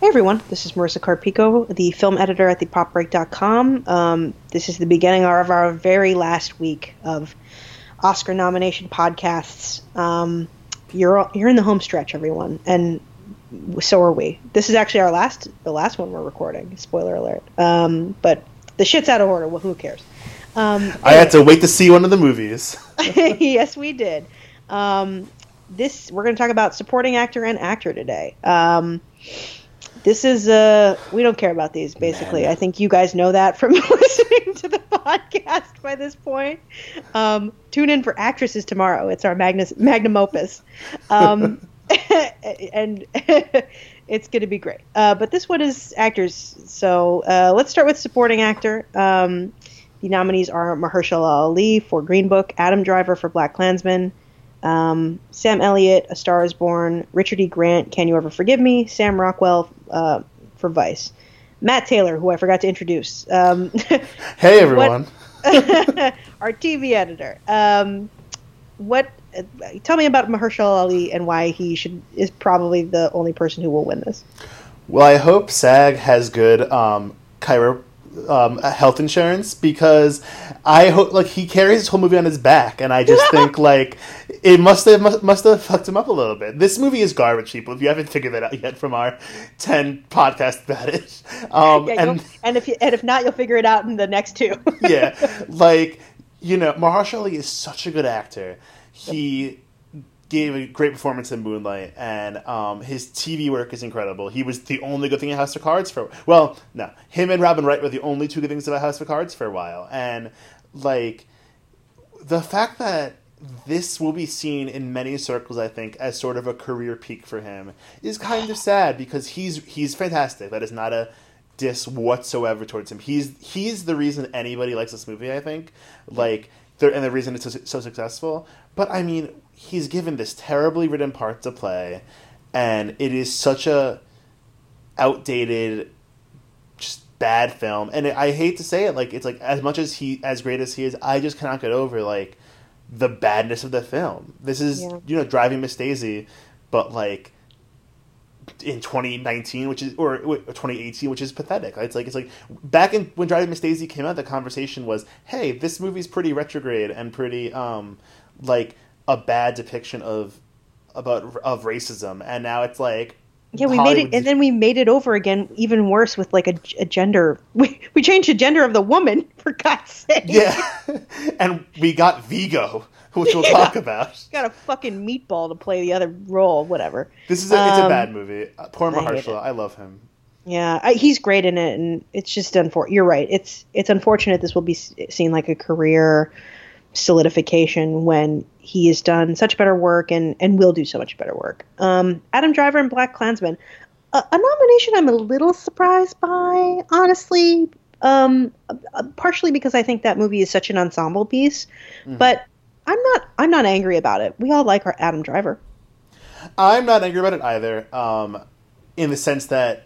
Hey everyone, this is Marisa Carpico, the film editor at thepopbreak.com. Um, this is the beginning of our very last week of Oscar nomination podcasts. Um, you're you're in the home stretch, everyone, and so are we. This is actually our last the last one we're recording. Spoiler alert. Um, but the shit's out of order. Well, who cares? Um, I had to wait to see one of the movies. yes, we did. Um, this we're going to talk about supporting actor and actor today. This is uh we don't care about these basically. Man. I think you guys know that from listening to the podcast by this point. Um, tune in for actresses tomorrow. It's our magnus magnum opus. Um, and it's going to be great. Uh, but this one is actors. So uh, let's start with supporting actor. Um, the nominees are Mahershala Ali for Green Book, Adam Driver for BlacKkKlansman, um, Sam Elliott, A Star Is Born, Richard E. Grant, Can You Ever Forgive Me, Sam Rockwell uh, for Vice, Matt Taylor, who I forgot to introduce. Um, hey everyone, our TV editor. Um, what? Uh, tell me about Mahershala Ali and why he should is probably the only person who will win this. Well, I hope SAG has good um, chiro- um, health insurance because I hope like he carries his whole movie on his back, and I just think like it must have must, must have fucked him up a little bit. This movie is garbage, people. If you haven't figured that out yet from our ten podcasts about it, um, yeah, and and if you, and if not, you'll figure it out in the next two. yeah, like you know, Mahershala is such a good actor. He gave a great performance in Moonlight, and um, his TV work is incredible. He was the only good thing in House of Cards for well, no, him and Robin Wright were the only two good things about House of Cards for a while, and like the fact that this will be seen in many circles, I think, as sort of a career peak for him is kind of sad because he's he's fantastic. That is not a diss whatsoever towards him. He's he's the reason anybody likes this movie. I think, like, and the reason it's so, so successful. But I mean, he's given this terribly written part to play, and it is such a outdated, just bad film. And it, I hate to say it, like it's like as much as he as great as he is, I just cannot get over like the badness of the film. This is yeah. you know driving Miss Daisy, but like in 2019 which is or 2018 which is pathetic it's like it's like back in when driving miss daisy came out the conversation was hey this movie's pretty retrograde and pretty um like a bad depiction of about of racism, and now it's like yeah, we made it, and then we made it over again, even worse with like a, a, gender. We we changed the gender of the woman for God's sake. Yeah, and we got Viggo, which we'll yeah. talk about. Got a fucking meatball to play the other role, whatever. This is a, um, it's a um, bad movie. Uh, poor Mahershala, I, I, love him. Yeah, I, he's great in it, and it's just unfortunate. You're right. It's it's unfortunate this will be seen like a career solidification when he has done such better work and, and will do so much better work. Um, Adam Driver and BlacKkKlansman, a, a, nomination I'm a little surprised by, honestly. Um, uh, partially because I think that movie is such an ensemble piece, mm-hmm. but I'm not I'm not angry about it. We all like our Adam Driver. I'm not angry about it either. Um, in the sense that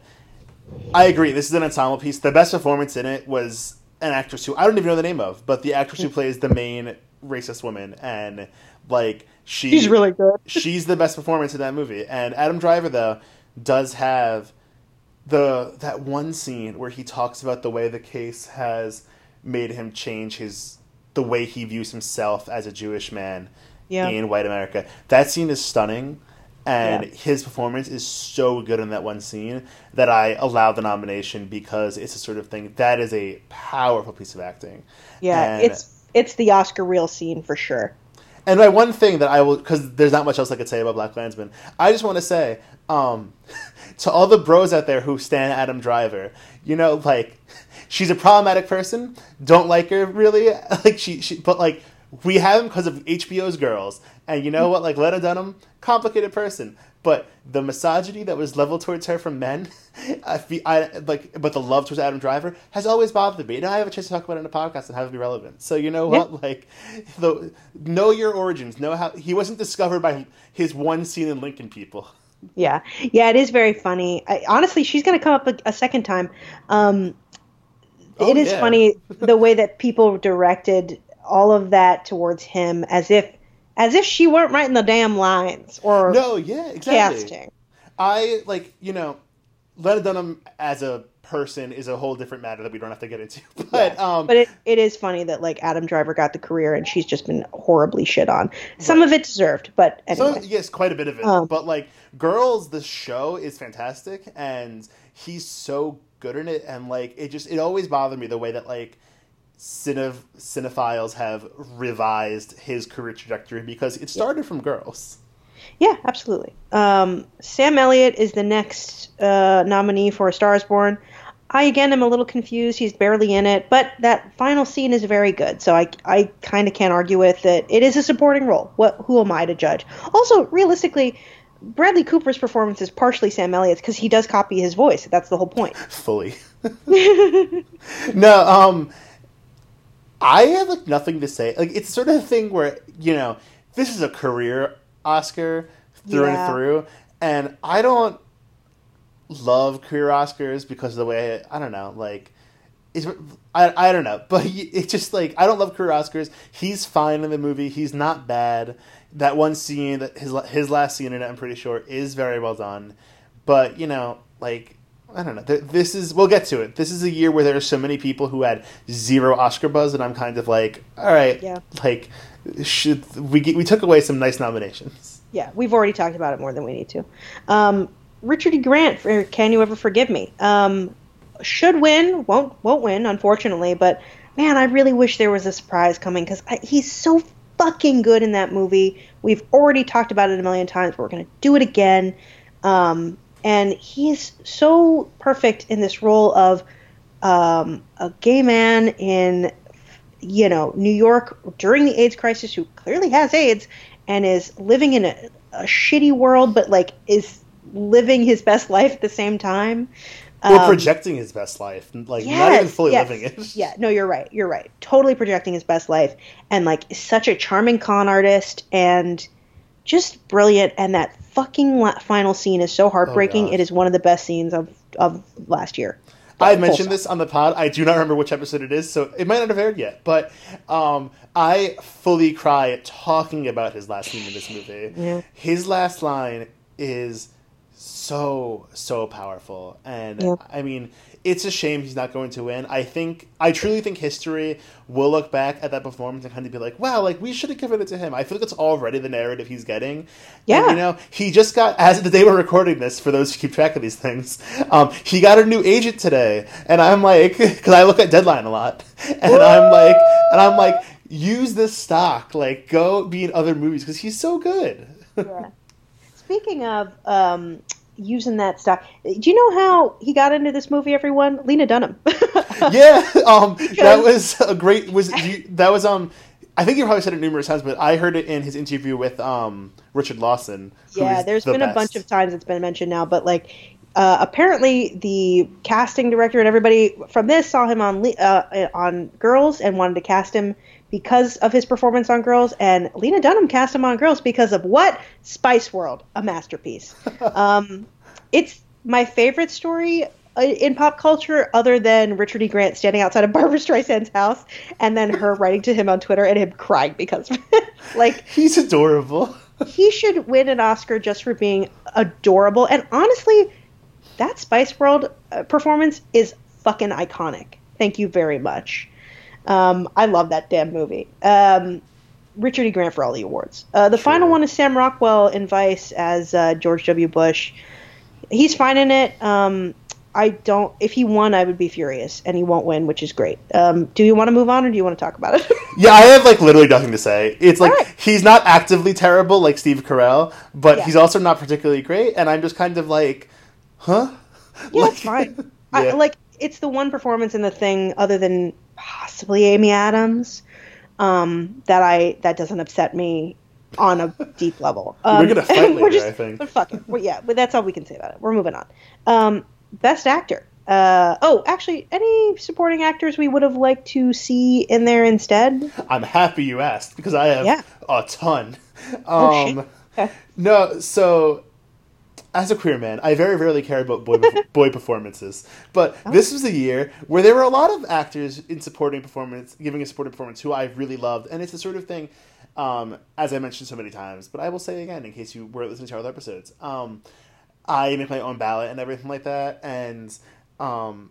I agree, this is an ensemble piece. The best performance in it was an actress who I don't even know the name of, but the actress who plays the main racist woman, and like she, she's really good. she's the best performance in that movie. And Adam Driver though does have the that one scene where he talks about the way the case has made him change his the way he views himself as a Jewish man yeah. in white America. That scene is stunning and yeah. his performance is so good in that one scene that I allow the nomination because it's a sort of thing that is a powerful piece of acting. Yeah, and, it's it's the Oscar reel scene for sure. And my one thing that I will because there's not much else I could say about BlacKkKlansman. I just want to say um, to all the bros out there who stand Adam Driver, you know, like she's a problematic person. Don't like her really. Like she, she but like we have him because of HBO's Girls, and you know what? Like Lena Dunham, complicated person, but the misogyny that was leveled towards her from men, I, feel, I like, but the love towards Adam Driver has always bothered me. And I have a chance to talk about it in a podcast and have it be relevant. So you know what? Yeah. Like, the know your origins. Know how he wasn't discovered by his one scene in Lincoln. People. Yeah, yeah, it is very funny. I, honestly, she's going to come up a, a second time. Um, oh, it is yeah. funny the way that people directed all of that towards him as if as if she weren't writing the damn lines or no yeah exactly casting i like you know Lena Dunham as a person is a whole different matter that we don't have to get into. But Yeah. um, But it, it is funny that like Adam Driver got the career and she's just been horribly shit on. Some of it deserved, but anyway. So yes, quite a bit of it. Um, but like Girls, the show is fantastic, and he's so good in it. And like it just it always bothered me the way that like cine cinephiles have revised his career trajectory because it started from Girls. Yeah, absolutely. Um, Sam Elliott is the next uh, nominee for A Star Is Born. I again am a little confused. He's barely in it, but that final scene is very good. So I, I kind of can't argue with it. It is a supporting role. What? Who am I to judge? Also, realistically, Bradley Cooper's performance is partially Sam Elliott's because he does copy his voice. That's the whole point. Fully. no, um I have like nothing to say. Like it's sort of a thing where, you know, this is a career Oscar through Yeah. and through. And I don't love career Oscars because of the way I don't know, like it's, I, I don't know, but it's just like I don't love career Oscars. He's fine in the movie. He's not bad. That one scene, that his his last scene in it, I'm pretty sure, is very well done. But you know, like I don't know. This is we'll get to it. This is a year where there are so many people who had zero Oscar buzz, and I'm kind of like, all right, Yeah. like should we get, we took away some nice nominations. Yeah, we've already talked about it more than we need to. Um, Richard E. Grant for "Can You Ever Forgive Me?" Um, should win, won't won't win, unfortunately. But man, I really wish there was a surprise coming because he's so fucking good in that movie. We've already talked about it a million times. But we're gonna do it again, um, and he's so perfect in this role of um, a gay man in you know, New York during the AIDS crisis who clearly has AIDS and is living in a, a shitty world, but like is living his best life at the same time. Or Um, projecting his best life, like not even fully yes. living it. Yeah, no, you're right. You're right. Totally projecting his best life and like such a charming con artist and just brilliant. And that fucking la- final scene is so heartbreaking. God. it is one of the best scenes of of last year. I had mentioned this on the pod. I do not remember which episode it is, so it might not have aired yet. But um, I fully cry talking about his last scene in this movie. Yeah. His last line is so so powerful, and Yeah. I mean, it's a shame he's not going to win. I think I truly think history will look back at that performance and kind of be like, "Wow, like we should have given it to him." I feel like it's already the narrative he's getting. Yeah. And, you know, he just got as of the day we're recording this. For those who keep track of these things, um, he got a new agent today, and I'm like, because I look at Deadline a lot, and I'm like, and I'm like, use this stock, like go be in other movies because he's so good. Yeah. Speaking of um, using that stuff. do you know how he got into this movie? Everyone, Lena Dunham. yeah, um, that was a great. Was you, that was um. I think you probably said it numerous times, but I heard it in his interview with um Richard Lawson. yeah, there's the been a bunch of times it's been mentioned now, but like. Uh, apparently, the casting director and everybody from this saw him on uh, on Girls and wanted to cast him because of his performance on Girls. And Lena Dunham cast him on Girls because of what? Spice World, a masterpiece. um, it's my favorite story uh, in pop culture, other than Richard E. Grant standing outside of Barbra Streisand's house and then her writing to him on Twitter and him crying because of it. like He's adorable. he should win an Oscar just for being adorable. And honestly, that Spice World uh, performance is fucking iconic. Thank you very much. Um, I love that damn movie. Um, Richard E. Grant for all the awards. Uh, the final one is Sam Rockwell in Vice as uh, George W. Bush. He's fine in it. Um, I don't. If he won, I would be furious, and he won't win, which is great. Um, do you want to move on, or do you want to talk about it? Yeah, I have like literally nothing to say. It's like Alright. he's not actively terrible like Steve Carell, but Yeah. he's also not particularly great, and I'm just kind of like, huh? Yeah, Like- it's fine. I, like it's the one performance in the thing, other than possibly Amy Adams, um, that I that doesn't upset me on a deep level. Um, We're gonna fight we're later, I think. But fuck it. We're, yeah, but that's all we can say about it. We're moving on. Um, best actor. Uh, oh, actually, any supporting actors we would have liked to see in there instead? I'm happy you asked because I have Yeah. a ton. Oh, Um. Okay. No, so as a queer man, I very rarely care about boy boy performances. But Oh. this was a year where there were a lot of actors in supporting performance, giving a supporting performance who I really loved, and it's the sort of thing, um, as I mentioned so many times. But I will say again, in case you were listening to our other episodes, um, I make my own ballot and everything like that, and um,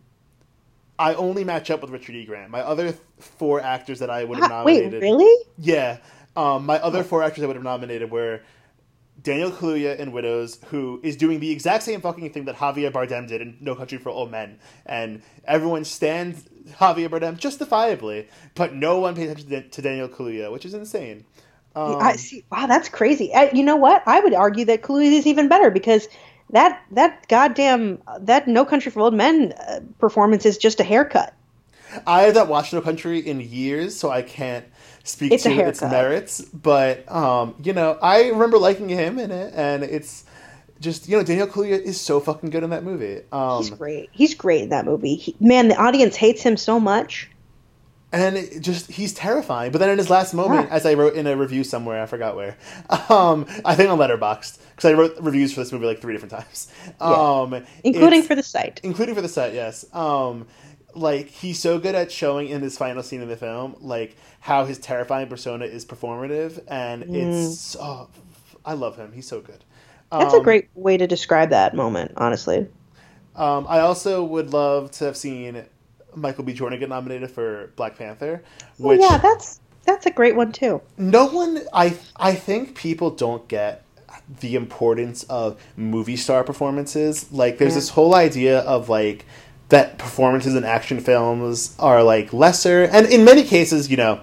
I only match up with Richard E. Grant. My other th- four actors that I would have Wait, nominated, really? yeah, um, my other four actors I would have nominated were Daniel Kaluuya in Widows, who is doing the exact same fucking thing that Javier Bardem did in No Country for Old Men, and everyone stands Javier Bardem justifiably, but no one pays attention to Daniel Kaluuya, which is insane. Um, I see. Wow, that's crazy. Uh, you know what? I would argue that Kaluuya is even better because that that goddamn that No Country for Old Men uh, performance is just a haircut. I have not watched No Country in years, so I can't speak It's to its merits. But um, you know, I remember liking him in it, and it's just you know Daniel Kaluuya is so fucking good in that movie. Um, He's great. He's great in that movie. He, man, the audience hates him so much. and it just he's terrifying. But then in his last moment, Yeah. as I wrote in a review somewhere, I forgot where. Um, I think on Letterboxd because I wrote reviews for this movie like three different times, um, Including for the site. including for the site, yes. Um, like he's so good at showing in this final scene of the film, like how his terrifying persona is performative, and it's oh, I love him. He's so good. That's a Um, great way to describe that moment, honestly. Um, I also would love to have seen Michael B. Jordan get nominated for Black Panther, Well, yeah, that's that's a great one too. no one I I think people don't get the importance of movie star performances. Like there's Yeah. this whole idea of like that performances in action films are like lesser and in many cases, you know,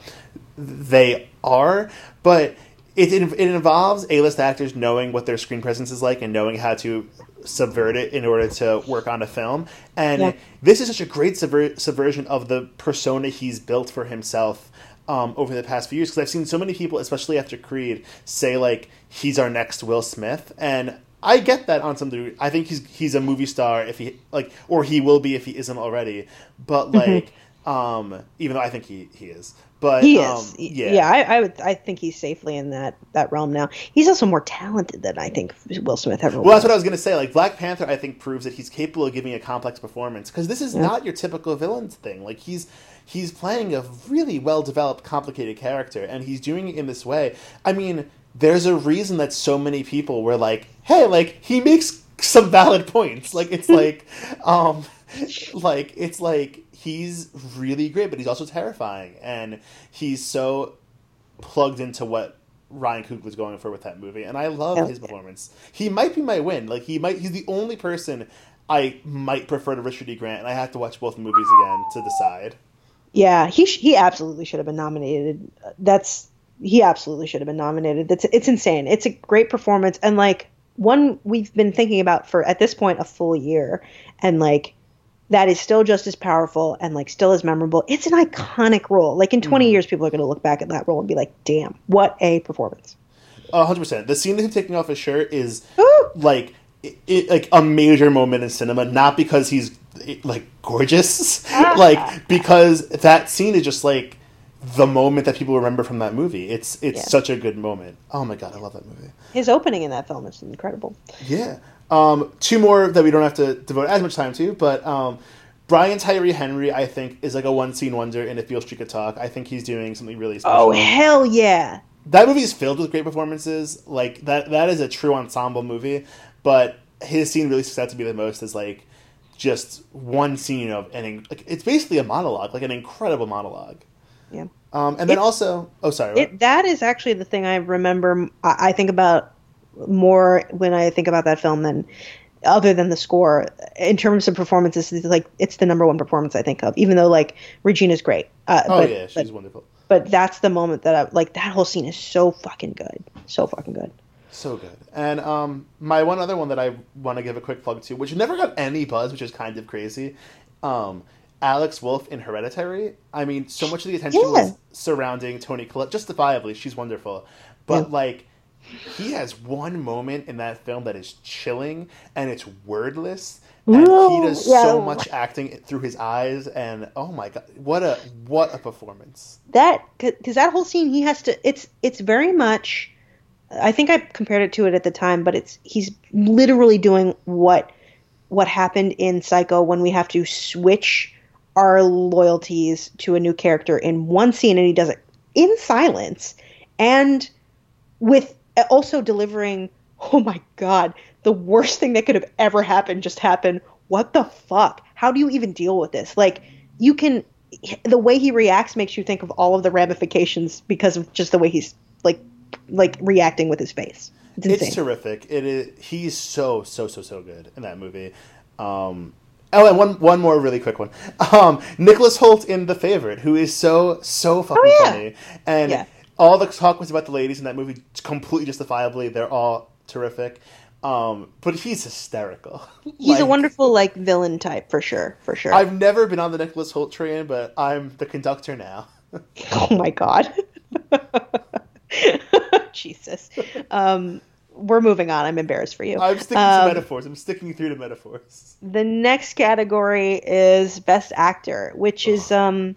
they are, but it it, involves A-list actors knowing what their screen presence is like and knowing how to subvert it in order to work on a film. And Yeah. this is such a great subver- subversion of the persona he's built for himself um, over the past few years because I've seen so many people, especially after Creed, say like he's our next Will Smith, and I get that on some degree. I think he's he's a movie star if he like, or he will be if he isn't already. But like, um, even though I think he he is, but He um, is. yeah, yeah, I, I would. I think he's safely in that that realm now. He's also more talented than I think Will Smith ever was. Well, that's what I was going to say. Like Black Panther, I think proves that he's capable of giving a complex performance because this is not your typical villain thing. Like he's he's playing a really well developed, complicated character, and he's doing it in this way. I mean, there's a reason that so many people were like, "Hey, like he makes some valid points." Like it's like, um, like it's like he's really great, but he's also terrifying, and he's so plugged into what Ryan Coogler's was going for with that movie, and I love Yeah. his performance. He might be my win. Like he might. He's the only person I might prefer to Richard E. Grant, and I have to watch both movies again to decide. Yeah, he sh- he absolutely should have been nominated. That's he absolutely should have been nominated. That's it's insane. It's a great performance and like one we've been thinking about for at this point a full year, and like that is still just as powerful and like still as memorable. It's an iconic role. Like in 20 mm-hmm. years, people are going to look back at that role and be like, "Damn, what a performance!" A hundred percent. The scene of him taking off his shirt is Ooh. like it, it, like a major moment in cinema. Not because he's like gorgeous, ah. like because that scene is just like the moment that people remember from that movie. It's it's Yeah. such a good moment. Oh my god, I love that movie. His opening in that film is incredible. Yeah. Um, two more that we don't have to devote as much time to, but um, Brian Tyree Henry, I think, is like a one scene wonder in If Beale Street Could Talk. I think he's doing something really special. Oh hell yeah! that movie is filled with great performances. Like that that is a true ensemble movie, but his scene really sticks out to me the most is like just one scene of an like it's basically a monologue, like an incredible monologue. Yeah. Um, and then It- also, oh sorry. It, that is actually the thing I remember. I, I think about more when I think about that film than other than the score. In terms of performances, it's like it's the number one performance I think of. Even though like Regina's great. Uh, oh but, yeah, she's but, wonderful, but that's the moment that I like. That whole scene is so fucking good. So fucking good. so good. And um, my one other one that I want to give a quick plug to, which never got any buzz, which is kind of crazy. Um, Alex Wolff in Hereditary. I mean, so much of the attention Yeah. was surrounding Toni Collette, justifiably. She's wonderful, but Yeah. like he has one moment in that film that is chilling and it's wordless and he does so much acting through his eyes and oh my god what a what a performance that because that whole scene he has to it's it's very much i think i compared it to it at the time but it's he's literally doing what what happened in psycho when we have to switch our loyalties to a new character in one scene and he does it in silence and with also delivering oh my god the worst thing that could have ever happened just happened. What the fuck? How do you even deal with this? Like, you can. The way he reacts makes you think of all of the ramifications because of just the way he's like, like reacting with his face. It's. It's terrific. It is. He's so so so so good in that movie. Um, oh, and one one more really quick one. Um, Nicholas Hoult in The Favorite, who is so so fucking Oh, yeah. funny, and Yeah. all the talk was about the ladies in that movie. Completely justifiably, they're all terrific. Um, but he's hysterical. He's a wonderful like villain type for sure, for sure. I've never been on the Nicholas Hoult train, but I'm the conductor now. Oh my god. Jesus. Um, we're moving on. I'm embarrassed for you. I'm sticking Um, to metaphors. I'm sticking through to metaphors. The next category is best actor, which is um,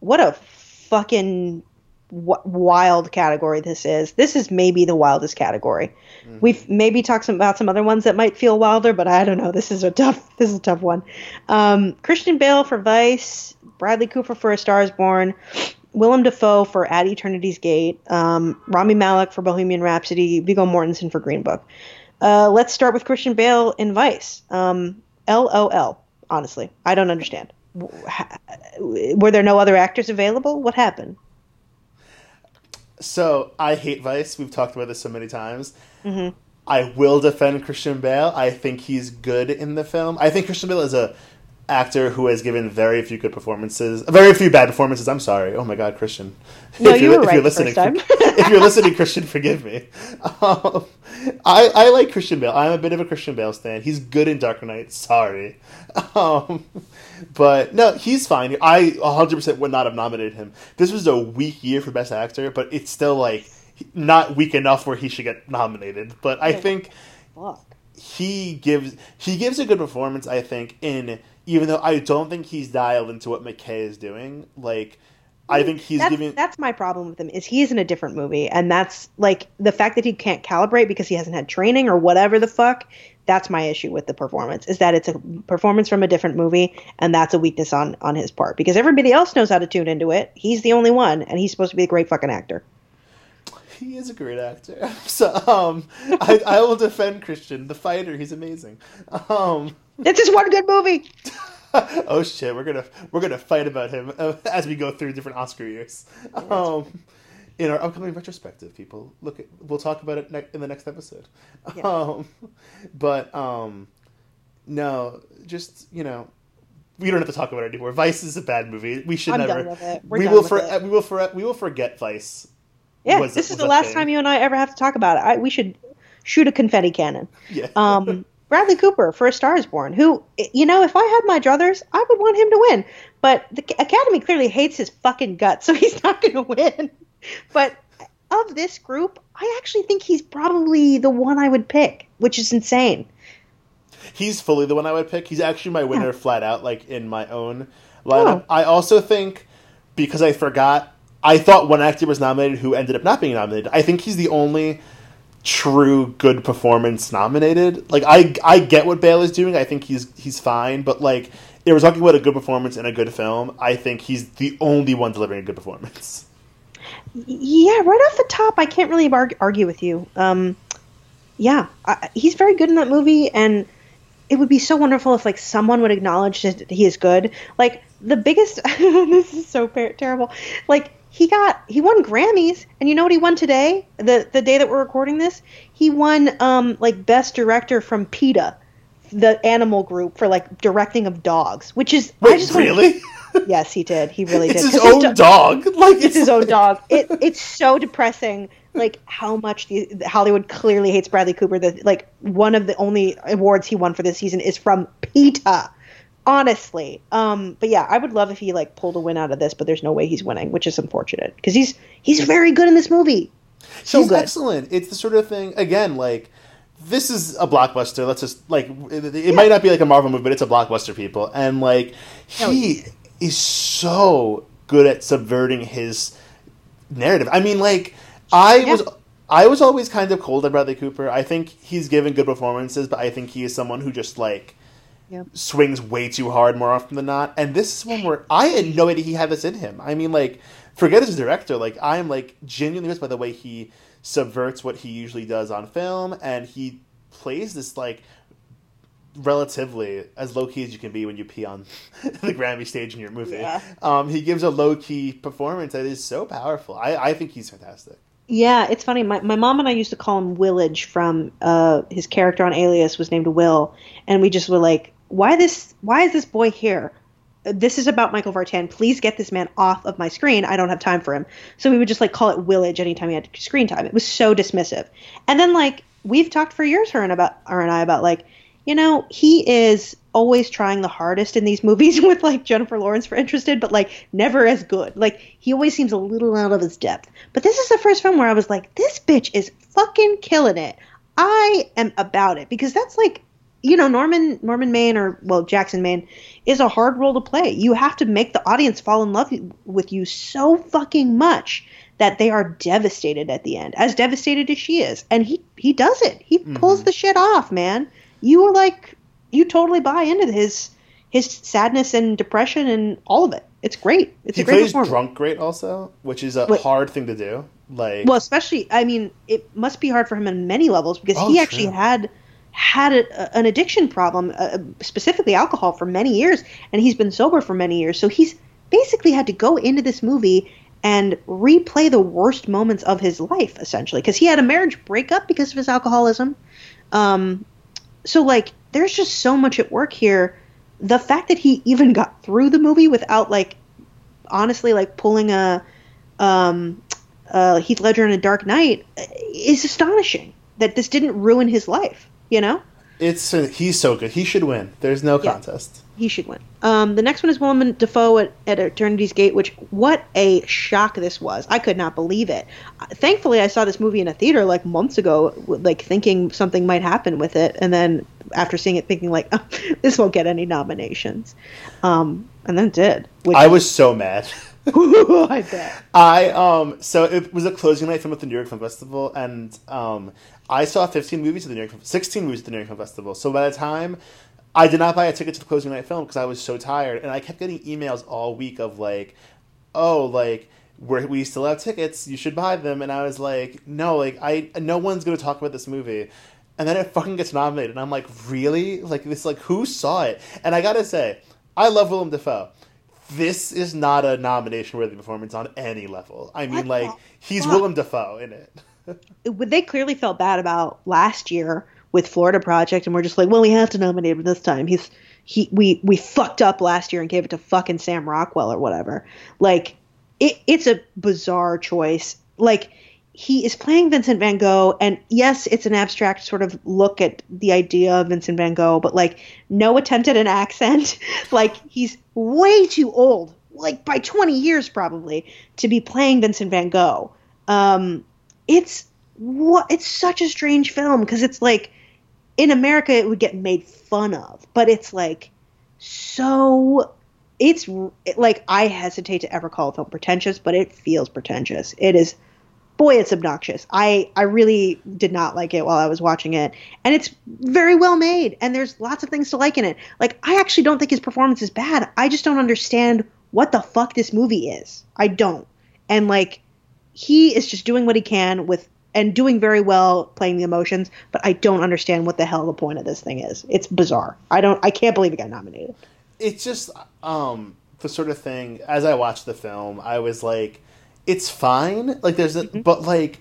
what a fucking w- wild category this is. This is maybe the wildest category. We've maybe talked some, about some other ones that might feel wilder, but I don't know. This is a tough. This is a tough one. Um, Christian Bale for Vice, Bradley Cooper for A Star Is Born, Willem Dafoe for At Eternity's Gate, um, Rami Malek for Bohemian Rhapsody, Viggo Mortensen for Green Book. Uh, let's start with Christian Bale in Vice. Um, LOL. Honestly, I don't understand. Were there no other actors available? What happened? So I hate Vice. We've talked about this so many times. Mm-hmm. I will defend Christian Bale. I think he's good in the film. I think Christian Bale is a actor who has given very few good performances, very few bad performances. I'm sorry. Oh my God, Christian. No, If you you're- were if right you're listening, if you're listening, Christian, forgive me. Um, I I like Christian Bale. I'm a bit of a Christian Bale stan. He's good in Dark Knight. Sorry. Um, but no, he's fine. I 100% would not have nominated him. This was a weak year for Best Actor, but it's still like not weak enough where he should get nominated. But I think Fuck. he gives he gives a good performance. I think in even though I don't think he's dialed into what McKay is doing. Like I think he's that's, giving. that's my problem with him is he's in a different movie and that's like the fact that he can't calibrate because he hasn't had training or whatever the fuck that's my issue with the performance is that it's a performance from a different movie and that's a weakness on on his part because everybody else knows how to tune into it he's the only one and he's supposed to be a great fucking actor He is a great actor. So um, I, I will defend Christian, the fighter. He's amazing. Um, this is one good movie oh shit, we're gonna we're gonna fight about him uh, as we go through different Oscar years. Um, in our upcoming retrospective, people look at we'll talk about it ne- in the next episode. Yeah. Um, but um, no, just you know. We don't have to talk about it anymore. Vice is a bad movie. We should I'm never. done with it. We're we done will with for it. we will for we will forget Vice. yeah was- this is the last thing. time you and i ever have to talk about it I, we should shoot a confetti cannon Yeah. um, Bradley Cooper for A Star Is Born, who, you know, if I had my druthers, I would want him to win. But the Academy clearly hates his fucking guts, so he's not going to win. But of this group, I actually think he's probably the one I would pick, which is insane. He's fully the one I would pick. He's actually my winner flat out, like in my own lineup. Oh. I also think because I forgot, I thought one actor was nominated who ended up not being nominated. I think he's the only true good performance nominated. Like I, I get what Bale is doing. I think he's he's fine, but like if we're talking about a good performance in a good film, I think he's the only one delivering a good performance. Yeah, right off the top, I can't really arg- argue with you. Um, yeah, I, he's very good in that movie, and it would be so wonderful if like someone would acknowledge that he is good. Like the biggest, this is so terrible. Like he got he won Grammys, and you know what he won today? The the day that we're recording this, he won um like best director from PETA, the animal group for like directing of dogs, which is I Wait, just wanna- really? yes, he did. He really it's did. his own do- dog. Like it's his own dog. It it's so depressing. Like how much the Hollywood clearly hates Bradley Cooper. That like one of the only awards he won for this season is from PETA. Honestly, um, but yeah, I would love if he like pulled a win out of this, but there's no way he's winning, which is unfortunate because he's he's very good in this movie. So He's good. excellent. It's the sort of thing again, like this is a blockbuster. Let's just like it, it might not be like a Marvel movie, but it's a blockbuster, people. And like No, he is so good at subverting his narrative. I mean, like I Yeah. was. I was always kind of cold at Bradley Cooper. I think he's given good performances, but I think he is someone who just like Yeah. swings way too hard more often than not. And this is one where I had no idea he had this in him. I mean, like, forget his director. Like, I am like genuinely impressed by the way he subverts what he usually does on film, and he plays this like relatively as low key as you can be when you pee on the Grammy stage in your movie. Yeah. Um, he gives a low key performance that is so powerful. I, I think he's fantastic. Yeah, it's funny. My my mom and I used to call him Willage from uh, his character on Alias was named Will, and we just were like, why this? Why is this boy here? Uh, this is about Michael Vartan. Please get this man off of my screen. I don't have time for him. So we would just like call it Willage anytime he had screen time. It was so dismissive. And then like we've talked for years, her and about her and I about like, you know, he is always trying the hardest in these movies with like Jennifer Lawrence for interested, but like never as good. Like he always seems a little out of his depth. But this is the first film where I was like, this bitch is fucking killing it. I am about it because that's like, you know, Norman Norman Maine or well Jackson Maine is a hard role to play. You have to make the audience fall in love with you so fucking much that they are devastated at the end, as devastated as she is, and he he does it. He mm-hmm. pulls the shit off, man. You are like you totally buy into his his sadness and depression and all of it. It's great. It's He a great plays drunk great also, which is a But- hard thing to do. Like Well, especially, I mean, it must be hard for him on many levels because Oh, he true. actually had had a, an addiction problem, uh, specifically alcohol, for many years, and he's been sober for many years. So he's basically had to go into this movie and replay the worst moments of his life, essentially, because he had a marriage breakup because of his alcoholism. Um, so like, there's just so much at work here. The fact that he even got through the movie without like, honestly, like pulling a um, uh, Heath Ledger in a Dark Knight uh, is astonishing. That this didn't ruin his life. You know, it's he's so good. He should win. There's no Yeah. contest. he should win. Um, the next one is Willem Dafoe at, at Eternity's Gate, which what a shock this was. I could not believe it. Uh, Thankfully, I saw this movie in a theater like months ago, like thinking something might happen with it, and then after seeing it, thinking like, oh, this won't get any nominations. Um, and then it did. Which, I was so mad. I bet. I um so it was a closing night film at the New York Film Festival, and um I saw 15 movies at the New York, 16 movies at the New York Film Festival. So by the time I did not buy a ticket to the closing night film because I was so tired, and I kept getting emails all week of like, oh like. We're, we still have tickets. You should buy them. And I was like, no, like I, no one's gonna talk about this movie. And then it fucking gets nominated, and I'm like, really? Like this? Like who saw it? And I gotta say, I love Willem Dafoe this is not a nomination worthy performance on any level. I mean, What like he's fuck? Willem Dafoe in it. They clearly felt bad about last year with Florida Project, and we're just like, well, we have to nominate him this time. He's he we we fucked up last year and gave it to fucking Sam Rockwell or whatever. Like it, it's a bizarre choice. Like he is playing Vincent Van Gogh, and yes, it's an abstract sort of look at the idea of Vincent Van Gogh, but like no attempt at an accent. like he's way too old, like by 20 years probably, to be playing Vincent Van Gogh. Um, it's what it's such a strange film because it's like in America it would get made fun of, but it's like so it's like I hesitate to ever call a film pretentious, but it feels pretentious. It is boy it's obnoxious. I I really did not like it while I was watching it. And it's very well made and there's lots of things to like in it. Like I actually don't think his performance is bad. I just don't understand what the fuck this movie is. I don't. And like he is just doing what he can with and doing very well playing the emotions, but I don't understand what the hell the point of this thing is. It's bizarre. I don't I can't believe it got nominated. It's just um the sort of thing. As I watched the film, I was like, it's fine. Like there's a, Mm-hmm. but like,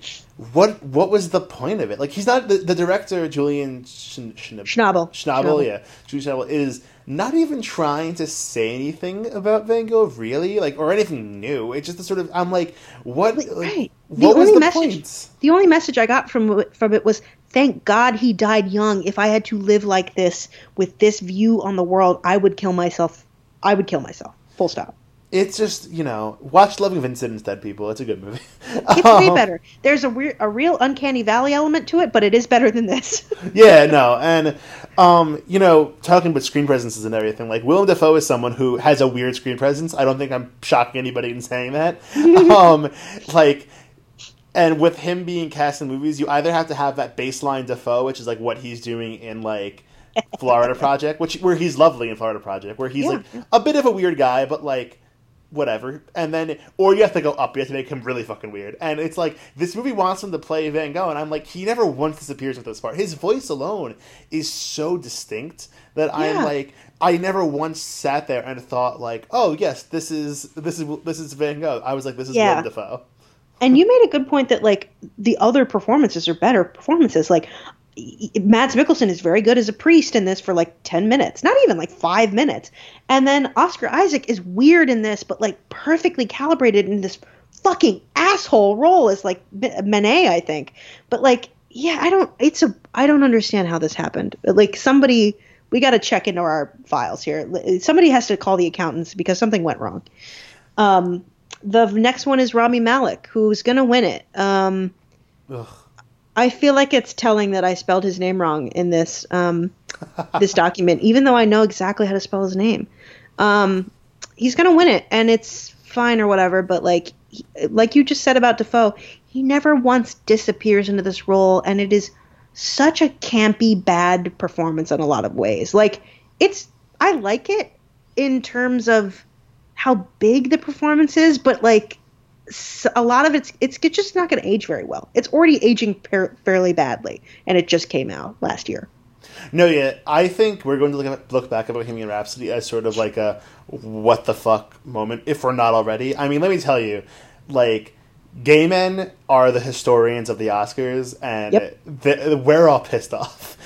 what what was the point of it? Like he's not the, the director Julian Schn- Schn- Schnabel. Schnabel, Schnabel. yeah, Julian Schnabel is not even trying to say anything about Van Gogh, really, like or anything new. It's just the sort of I'm like, what? Like, right. The What was only the message- point? The only message I got from from it was thank God he died young. If I had to live like this with this view on the world, I would kill myself. I would kill myself. Full stop. It's just you know, watch Loving Vincent instead, people. It's a good movie. It's way better. There's a weird, a real uncanny valley element to it, but it is better than this. yeah, no, and um, you know, talking about screen presences and everything, like Willem Dafoe is someone who has a weird screen presence. I don't think I'm shocking anybody in saying that. um, like, and with him being cast in movies, you either have to have that baseline Dafoe, which is like what he's doing in like Florida Project, which where he's lovely in Florida Project, where he's Yeah, like a bit of a weird guy, but like whatever. And then, or you have to go up. You have to make him really fucking weird. And it's like this movie wants him to play Van Gogh, and I'm like, he never once disappears with this part. His voice alone is so distinct that I'm like, I never once sat there and thought like, oh yes, this is this is this is Van Gogh. I was like, this is Yeah. Willem Dafoe. And you made a good point that like the other performances are better performances. Like Mads Mikkelsen is very good as a priest in this for like 10 minutes, not even like 5 minutes. And then Oscar Isaac is weird in this but like perfectly calibrated in this fucking asshole role as like Manet, I think. But like yeah, I don't it's a I don't understand how this happened. Like somebody we got to check into our files here. Somebody has to call the accountants because something went wrong. Um, the next one is Rami Malek, who's going to win it. Um, Ugh. I feel like it's telling that I spelled his name wrong in this um, this document, even though I know exactly how to spell his name. Um, he's going to win it, and it's fine or whatever. But like he- like you just said about Dafoe, he never once disappears into this role, and it is such a campy, bad performance in a lot of ways. Like it's I like it in terms of how big the performance is, but like a lot of it's it's just not going to age very well. It's already aging par- fairly badly, and it just came out last year. No, yeah, I think we're going to look at, look back at Bohemian Rhapsody as sort of like a what the fuck moment, if we're not already. I mean, let me tell you, like gay men are the historians of the Oscars, and Yep. we're all pissed off,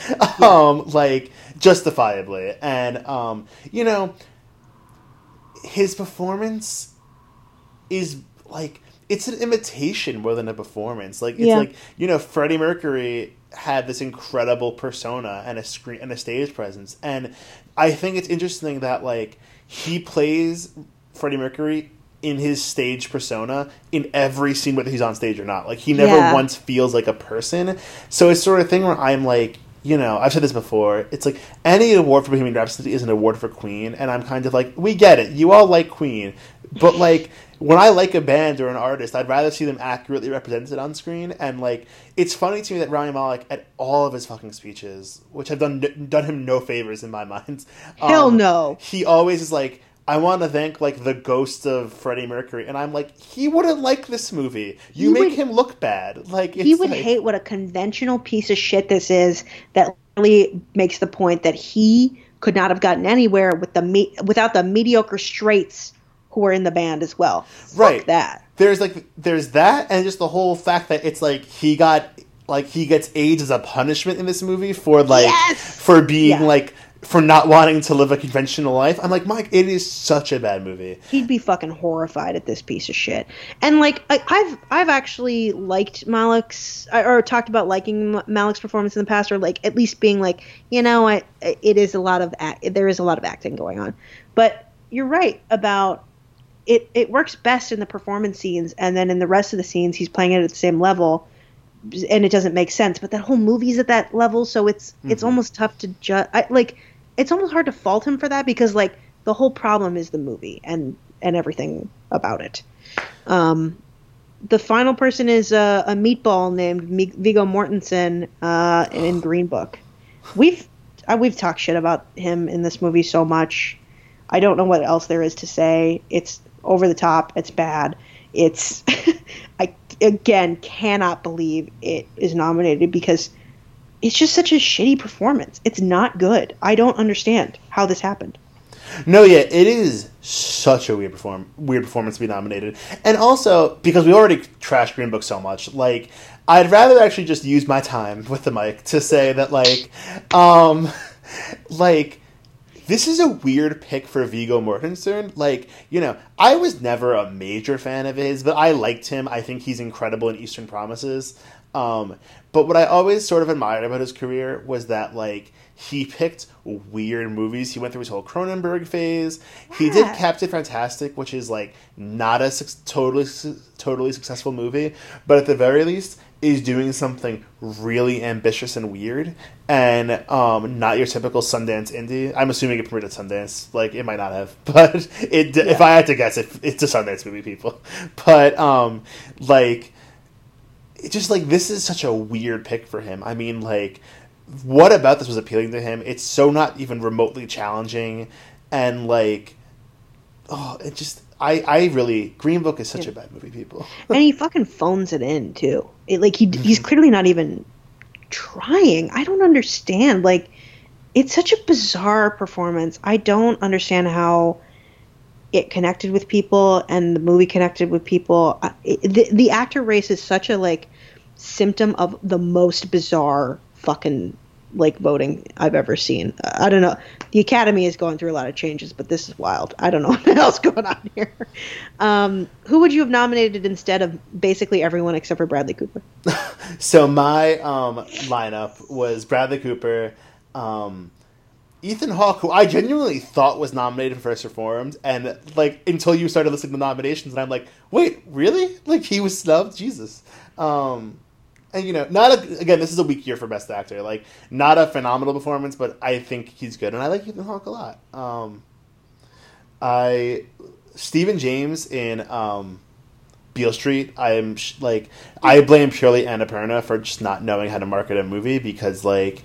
um, like justifiably, and um, you know, his performance is like it's an imitation more than a performance. Like it's Yeah. like you know, Freddie Mercury had this incredible persona and a screen and a stage presence, and I think it's interesting that like he plays Freddie Mercury in his stage persona in every scene whether he's on stage or not. Like he never Yeah. once feels like a person. So it's sort of thing where I'm like, you know, I've said this before. It's like any award for Bohemian Rhapsody is an award for Queen, and I'm kind of like, we get it. You all like Queen, but like when I like a band or an artist, I'd rather see them accurately represented on screen. And like, it's funny to me that Rami Malek at all of his fucking speeches, which have done done him no favors in my mind. Hell um, no. He always is like. I want to thank like the ghost of Freddie Mercury, and I'm like, he wouldn't like this movie. You He make would- him look bad. Like it's he would like, hate what a conventional piece of shit this is that really makes the point that he could not have gotten anywhere with the me- without the mediocre straights who are in the band as well. Fuck Right. that. there's like there's that and just the whole fact that it's like he got like he gets AIDS as a punishment in this movie for like Yes! for being Yeah. like for not wanting to live a conventional life. I'm like, Mike, it is such a bad movie. He'd be fucking horrified at this piece of shit. And like I, I've I've actually liked Malek's or talked about liking Malek's performance in the past, or like at least being like, you know, I it is a lot of act, there is a lot of acting going on. But you're right about it. It works best in the performance scenes, and then in the rest of the scenes, he's playing it at the same level, and it doesn't make sense. But that whole movie's at that level, so it's it's almost tough to judge. Like it's almost hard to fault him for that because like the whole problem is the movie and and everything about it. Um, the final person is a, a meatball named Mi- Viggo Mortensen uh, in Green Book. We've uh, we've talked shit about him in this movie so much. I don't know what else there is to say. It's over the top. It's bad. It's I again cannot believe it is nominated because it's just such a shitty performance. It's not good. I don't understand how this happened. No, yeah, it is such a weird perform weird performance to be nominated, and also because we already trashed Green Book so much, like I'd rather actually just use my time with the mic to say that like, um, like this is a weird pick for Viggo Mortensen. Like, you know, I was never a major fan of his, but I liked him. I think he's incredible in Eastern Promises. Um, but what I always sort of admired about his career was that, like, he picked weird movies. He went through his whole Cronenberg phase. He did Captain Fantastic, which is like not a suc totally su- totally successful movie, but at the very least is doing something really ambitious and weird, and um, not your typical Sundance indie. I'm assuming it premiered at Sundance. Like it might not have, but it. If I had to guess, it, it's a Sundance movie, people. But um, like it just like this is such a weird pick for him. I mean, like, what about this was appealing to him? It's so not even remotely challenging, and like, oh, it just I, I really Green Book is such a bad movie, people. and he fucking phones it in too. It, like he he's Mm-hmm. clearly not even trying. I don't understand. Like it's such a bizarre performance. I don't understand how it connected with people and the movie connected with people. It, the, the actor race is such a like symptom of the most bizarre fucking like voting I've ever seen. I don't know. The Academy is going through a lot of changes, but this is wild. I don't know what else going on here. Um, who would you have nominated instead of basically everyone except for Bradley Cooper? So my um, lineup was Bradley Cooper, um, Ethan Hawke, who I genuinely thought was nominated for First Reformed, and like until you started listing the nominations, and I'm like, wait, really? Like he was snubbed? Jesus. Um, and you know, not a, again. This is a weak year for Best Actor. Like, not a phenomenal performance, but I think he's good, and I like Ethan Hawke a lot. Um, I Stephan James in um, Beale Street. I'm sh- like, I blame purely Annapurna for just not knowing how to market a movie because like.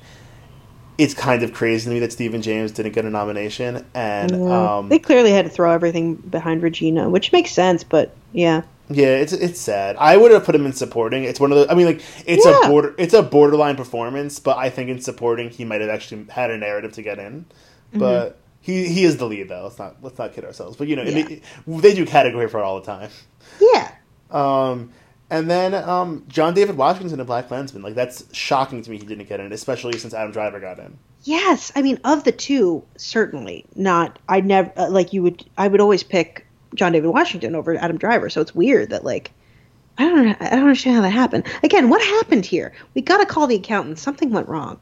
It's kind of crazy to me that Stephan James didn't get a nomination, and Yeah. um, they clearly had to throw everything behind Regina, which makes sense, but yeah. Yeah, it's it's sad. I would have put him in supporting. It's one of the. I mean, like it's Yeah. a border. It's a borderline performance, but I think in supporting he might have actually had a narrative to get in. Mm-hmm. But he he is the lead though. Let's not let's not kid ourselves. But you know Yeah. they, they do category for all the time. Yeah. Um, and then um, John David Washington in BlacKkKlansman. Like that's shocking to me. He didn't get in, especially since Adam Driver got in. Yes, I mean of the two, certainly not. I never uh, like you would. I would always pick John David Washington over Adam Driver. So it's weird that like I don't I don't understand how that happened. Again, what happened here? We got to call the accountant. Something went wrong.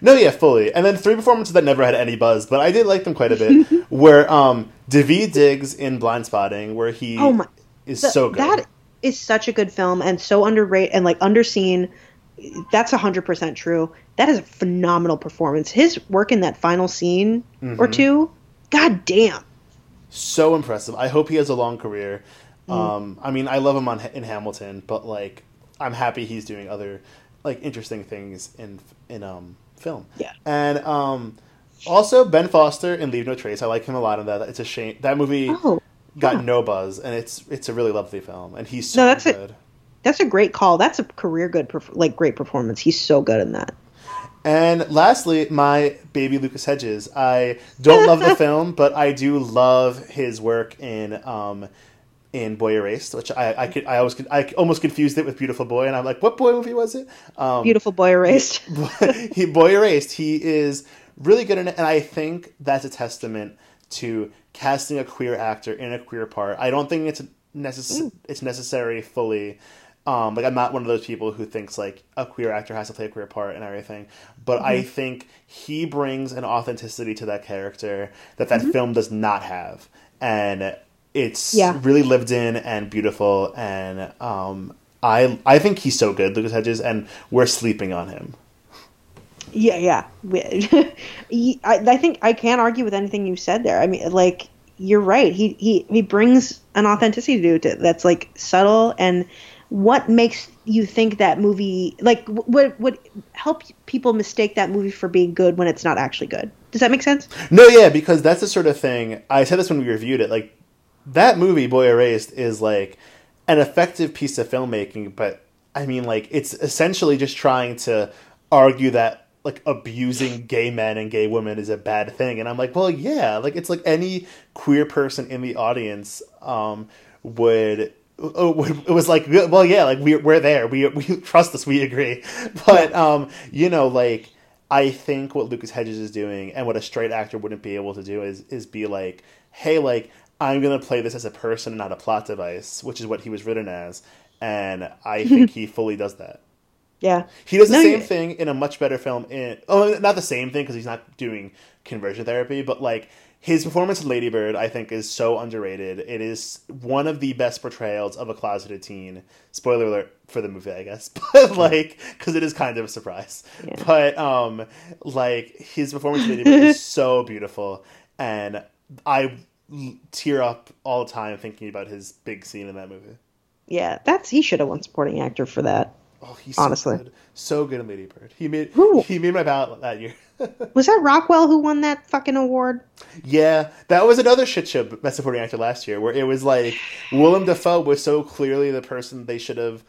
No, yeah, fully. And then three performances that never had any buzz, but I did like them quite a bit. where um, Daveed Diggs in Blindspotting, where he Oh my- is Th- so good. That is such a good film and so underrated and like underseen. That's hundred percent true. That is a phenomenal performance. His work in that final scene or Mm-hmm. two, god damn. So impressive. I hope he has a long career. Mm. Um, I mean, I love him on in Hamilton, but like, I'm happy he's doing other like interesting things in in um film. Yeah. and um, also Ben Foster in Leave No Trace. I like him a lot in that. It's a shame that movie Oh, got huh. no buzz, and it's it's a really lovely film, and he's so No, that's a- good. That's a great call. That's a career good, perf- like great performance. He's so good in that. And lastly, my baby Lucas Hedges. I don't love the film, but I do love his work in um, in Boy Erased, which I I, could, I always I almost confused it with Beautiful Boy, and I'm like, what boy movie was it? Um, Beautiful boy erased. he Boy Erased. He is really good in it, and I think that's a testament to casting a queer actor in a queer part. I don't think it's necess- it's necessary fully. Um, like I'm not one of those people who thinks like a queer actor has to play a queer part and everything, but I think he brings an authenticity to that character that that film does not have, and it's Yeah. really lived in and beautiful. And um, I I think he's so good, Lucas Hedges, and we're sleeping on him. Yeah, yeah. I, I think I can't argue with anything you said there. I mean, like you're right. He he he brings an authenticity to it that's like subtle and what makes you think that movie like what would help people mistake that movie for being good when it's not actually good. Does that make sense? No, yeah, because that's the sort of thing. I said this when we reviewed it. Like that movie, Boy Erased, is like an effective piece of filmmaking, but I mean, like it's essentially just trying to argue that like abusing gay men and gay women is a bad thing, and I'm like, well, yeah, like it's like any queer person in the audience um, would. Oh, It was like, well, yeah, like we're we're there. We we trust us. We agree. But um, you know, like I think what Lucas Hedges is doing and what a straight actor wouldn't be able to do is is be like, hey, like I'm gonna play this as a person, not a plot device, which is what he was written as, and I think he fully does that. Yeah. He does the No, same you- thing in a much better film. In oh, not the same thing because he's not doing conversion therapy, but like his performance in Lady Bird, I think, is so underrated. It is one of the best portrayals of a closeted teen. Spoiler alert for the movie, I guess, but like because it is kind of a surprise. Yeah. But um, like his performance in Lady Bird is so beautiful, and I tear up all the time thinking about his big scene in that movie. Yeah, that's he should have won supporting actor for that. Oh, he's so Honestly. good. So good in Lady Bird. He made Who? he made my ballot that year. Was that Rockwell who won that fucking award? yeah, that was another shit show best supporting actor last year, where it was like Willem Dafoe was so clearly the person they should have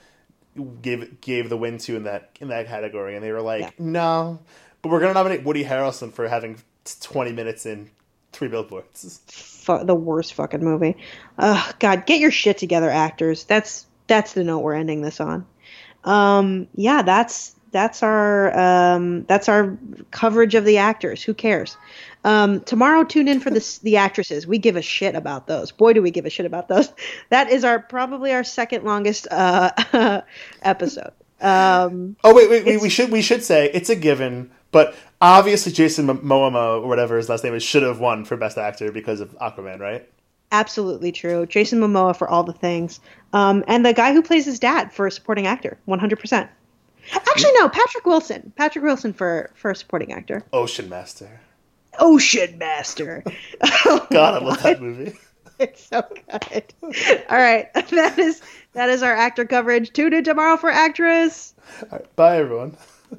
gave gave the win to in that in that category, and they were like, Yeah. no, but we're gonna nominate Woody Harrelson for having twenty minutes in three billboards. Fu- the worst fucking movie. Ugh, God, get your shit together, actors. That's that's the note we're ending this on. Um, yeah, that's that's our um, that's our coverage of the actors. Who cares? Um, tomorrow, tune in for the the actresses. We give a shit about those. Boy, do we give a shit about those. That is our probably our second longest uh, episode. Um, Oh wait, wait, we, we should we should say it's a given, but obviously Jason Mo- Momoa or whatever his last name is should have won for best actor because of Aquaman, right? Absolutely true. Jason Momoa for all the things. Um, and the guy who plays his dad for a supporting actor, 100%. Actually, no, Patrick Wilson. Patrick Wilson for, for a supporting actor. Ocean Master. Ocean Master. Oh, God, I love that movie. It's so good. All right. That is that is our actor coverage. Tune in tomorrow for actress. All right, bye everyone.